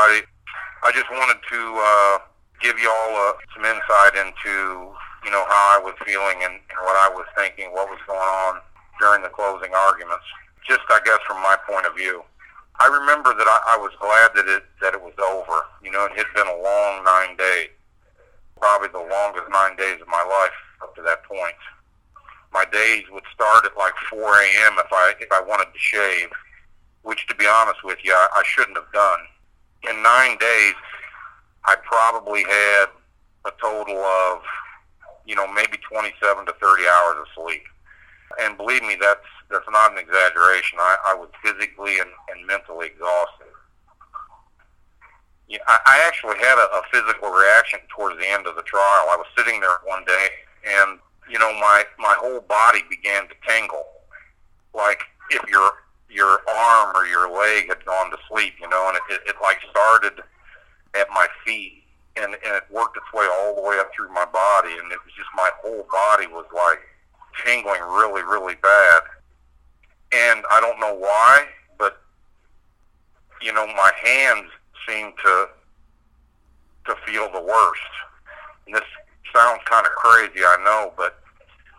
everybody. I just wanted to uh, give you all uh, some insight into, you know, how I was feeling and, and what I was thinking, what was going on during the closing arguments. Just, I guess, from my point of view. I remember that I, I was glad that it that it was over. You know, it had been a long nine days, probably the longest nine days of my life up to that point. My days would start at like 4 a.m. if I if I wanted to shave, which, to be honest with you, I, I shouldn't have done. In nine days, I probably had a total of, you know, maybe 27 to 30 hours of sleep. And believe me, that's that's not an exaggeration. I, I was physically and, and mentally exhausted. Yeah, I, I actually had a, a physical reaction towards the end of the trial. I was sitting there one day, and you know, my my whole body began to tingle, like if your your arm or your leg had gone to sleep, you know, and it, it, it like started at my feet and, and it worked its way all the way up through my body and it was just my whole body was like tingling really, really bad. And I don't know why, but you know, my hands seemed to to feel the worst. And this sounds kind of crazy, I know, but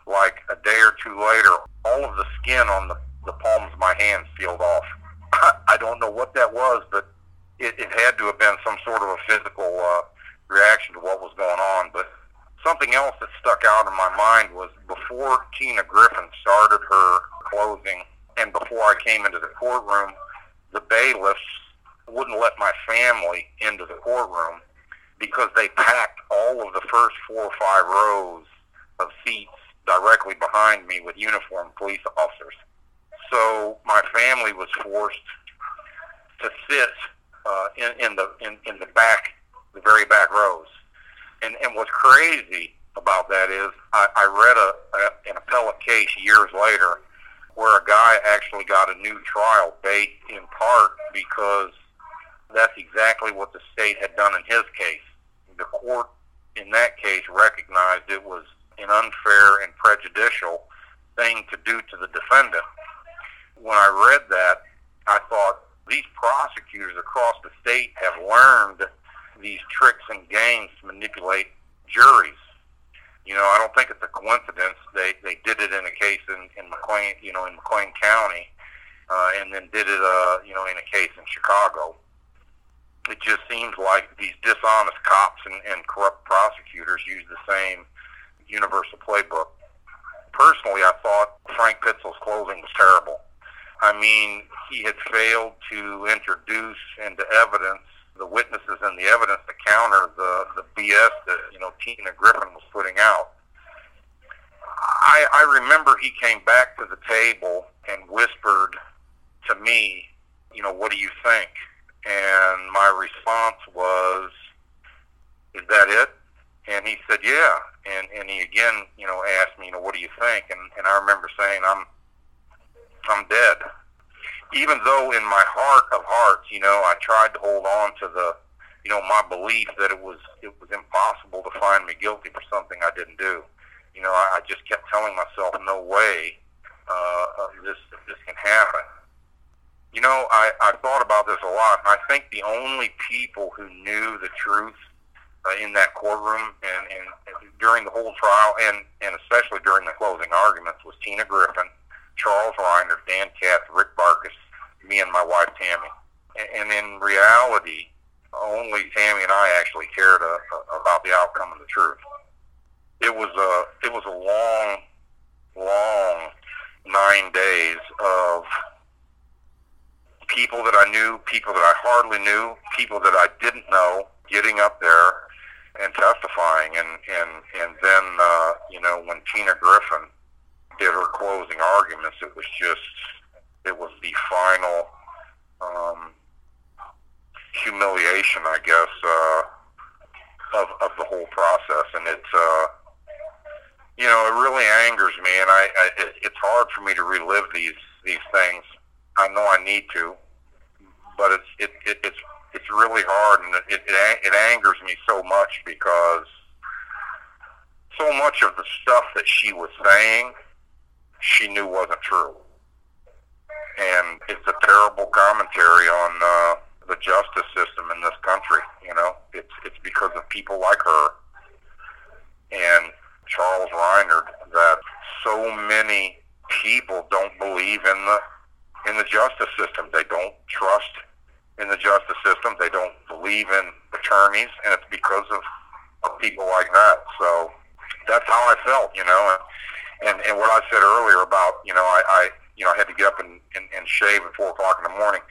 like a day or two later, all of the skin on the, the palms of my hands peeled off. I don't know what that was, but it, it had to have been some sort of a physical uh, reaction to what was going on. But something else that stuck out in my mind was before Tina Griffin started her closing and before I came into the courtroom, the bailiffs wouldn't let my family into the courtroom because they packed all of the first four or five rows of seats directly behind me with uniformed police officers. So my family was forced to sit uh, in, in the in, in the back, the very back rows. And and what's crazy about that is I, I read a, a an appellate case years later where a guy actually got a new trial based in part because that's exactly what the state had done in his case. The court in that case recognized it was an unfair and prejudicial thing to do to the defendant. When I read that, I thought these prosecutors across the state have learned these tricks and games to manipulate juries. You know, I don't think it's a coincidence. They they did it in a case in, in McLean, you know, in McLean County, uh, and then did it, uh, you know, in a case in Chicago. It just seems like these dishonest cops and, and corrupt prosecutors use the same universal playbook. Personally, I thought Frank Pitzel's closing was terrible. Mean, he had failed to introduce into evidence the witnesses and the evidence to counter the, the BS that, you know, Tina Griffin was putting out. I, I remember he came back to the table and whispered to me, you know, what do you think? And my response was, is that it? And he said, yeah. And, and he again, you know, asked me, you know, what do you think? And, and I remember saying, I'm, I'm dead. Even though in my heart of hearts, you know, I tried to hold on to the, you know, my belief that it was it was impossible to find me guilty for something I didn't do. You know, I, I just kept telling myself, no way, uh, uh, this this can happen. You know, I I thought about this a lot. I think the only people who knew the truth uh, in that courtroom and, and during the whole trial, and and especially during the closing arguments, was Tina Griffin Charles Reynard, Dan Katz, Rick Barkus, me and my wife Tammy. And, in reality, only Tammy and I actually cared uh, about the outcome and the truth. It was a it was a long, long nine days of people that I knew, people that I hardly knew, people that I didn't know, getting up there and testifying, and and and then uh, you know when Tina Griffin did her closing arguments, it was just it was the final um, humiliation, I guess, uh, of of the whole process, and it's uh, you know it really angers me, and I, I it, it's hard for me to relive these these things. I know I need to, but it's it, it it's it's really hard, and it, it it angers me so much because so much of the stuff that she was saying she knew wasn't true. And it's a terrible commentary on uh, the justice system in this country. You know, it's it's because of people like her and Charles Reynard that so many people don't believe in the in the justice system. They don't trust in the justice system. They don't believe in attorneys, and it's because of, of people like that. So that's how I felt, you know. And, and and what I said earlier about you know I, I you know I had to get up and, and, and shave at four o'clock in the morning.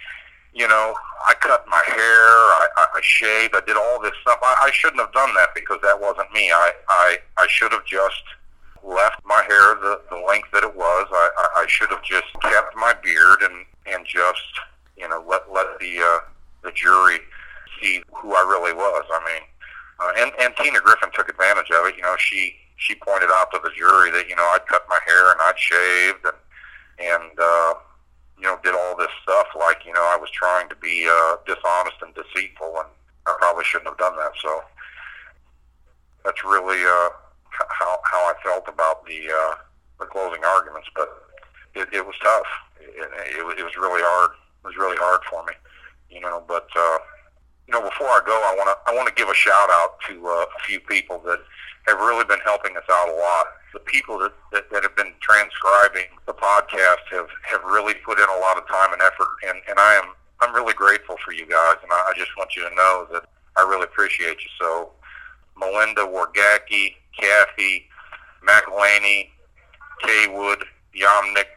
You know, I cut my hair, I, I, I shaved, I did all this stuff. I, I shouldn't have done that because that wasn't me. I I, I should have just left my hair the, the length that it was. I, I, I should have just kept my beard and, and just, you know, let, let the, uh, the jury see who I really was. I mean, uh, and, and Tina Griffin took advantage of it. You know, she, she pointed out to the jury that, you know, I'd cut my hair and I'd shaved and, and, uh, you know, did all this stuff like, you know, I was trying to be, uh, dishonest and deceitful and I probably shouldn't have done that. So that's really, uh, how how I felt about the uh, the closing arguments, but it, it was tough. It, it, it was really hard. It was really hard for me, you know. But uh, you know, before I go, I want to I want to give a shout out to uh, a few people that have really been helping us out a lot. The people that, that, that have been transcribing the podcast have, have really put in a lot of time and effort, and, and I am I'm really grateful for you guys, and I, I just want you to know that I really appreciate you. So, Melinda Wargacki, Cathy, McElhaney, Caywood, Yamnik,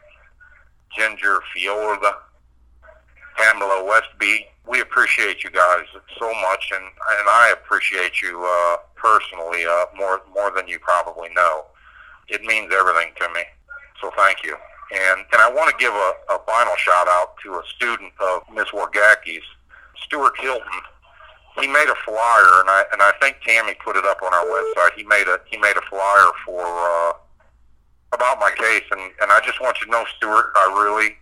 Jinger, Fiola, Pamela Westby. We appreciate you guys so much, and and I appreciate you uh, personally uh, more more than you probably know. It means everything to me. So thank you. And and I want to give a, a final shout out to a student of Miss Wargacki's, Stuart Hilton he made a flyer, and I and I think Tammy put it up on our website. He made a he made a flyer for uh, about my case, and and I just want you to know, Stuart, I really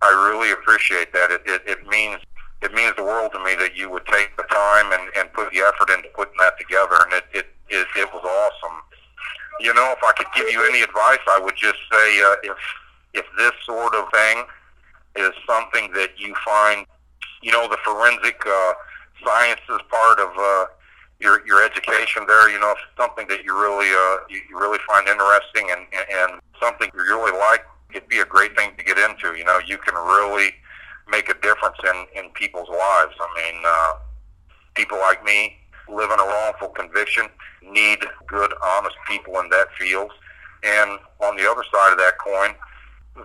I really appreciate that. It it, it means it means the world to me that you would take the time and, and put the effort into putting that together, and it, it it it was awesome. You know, if I could give you any advice, I would just say uh, if if this sort of thing is something that you find, you know, the forensic. Uh, science is part of uh, your your education there. You know, if it's something that you really uh, you, you really find interesting and and something you really like, it'd be a great thing to get into. You know, you can really make a difference in in people's lives. I mean, uh, people like me living a wrongful conviction need good, honest people in that field. And on the other side of that coin,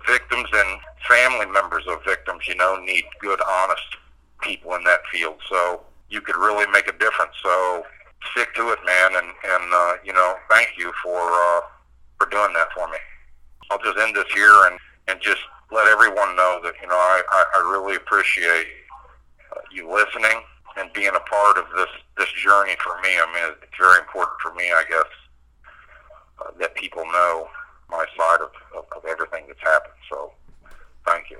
victims and family members of victims, you know, need good, honest people in that field. So you could really make a difference. So stick to it, man, and and uh, you know, thank you for uh, for doing that for me. I'll just end this here and and just let everyone know that you know I, I, really appreciate uh, you listening and being a part of this this journey for me. I mean, it's very important for me, I guess, uh, that people know my side of, of, of everything that's happened. So, thank you.